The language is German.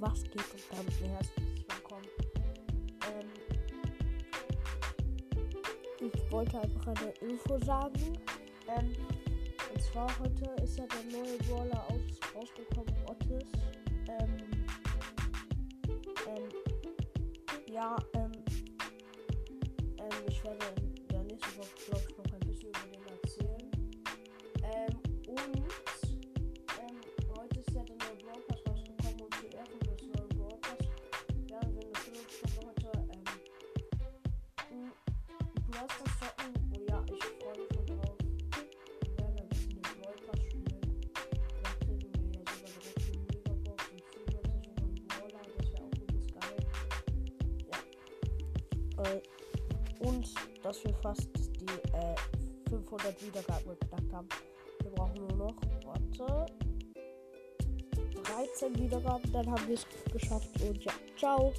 was geht und damit ein herzliches Willkommen. Ähm, ich wollte einfach eine Info sagen. Ähm, und zwar heute ist ja der neue Brawler aus, rausgekommen, Otis. Ähm, ähm, ja, und dass wir fast die äh, 500 Wiedergaben geknackt haben. Wir brauchen nur noch, warte, 13 Wiedergaben, dann haben wir es geschafft. Und ja, ciao.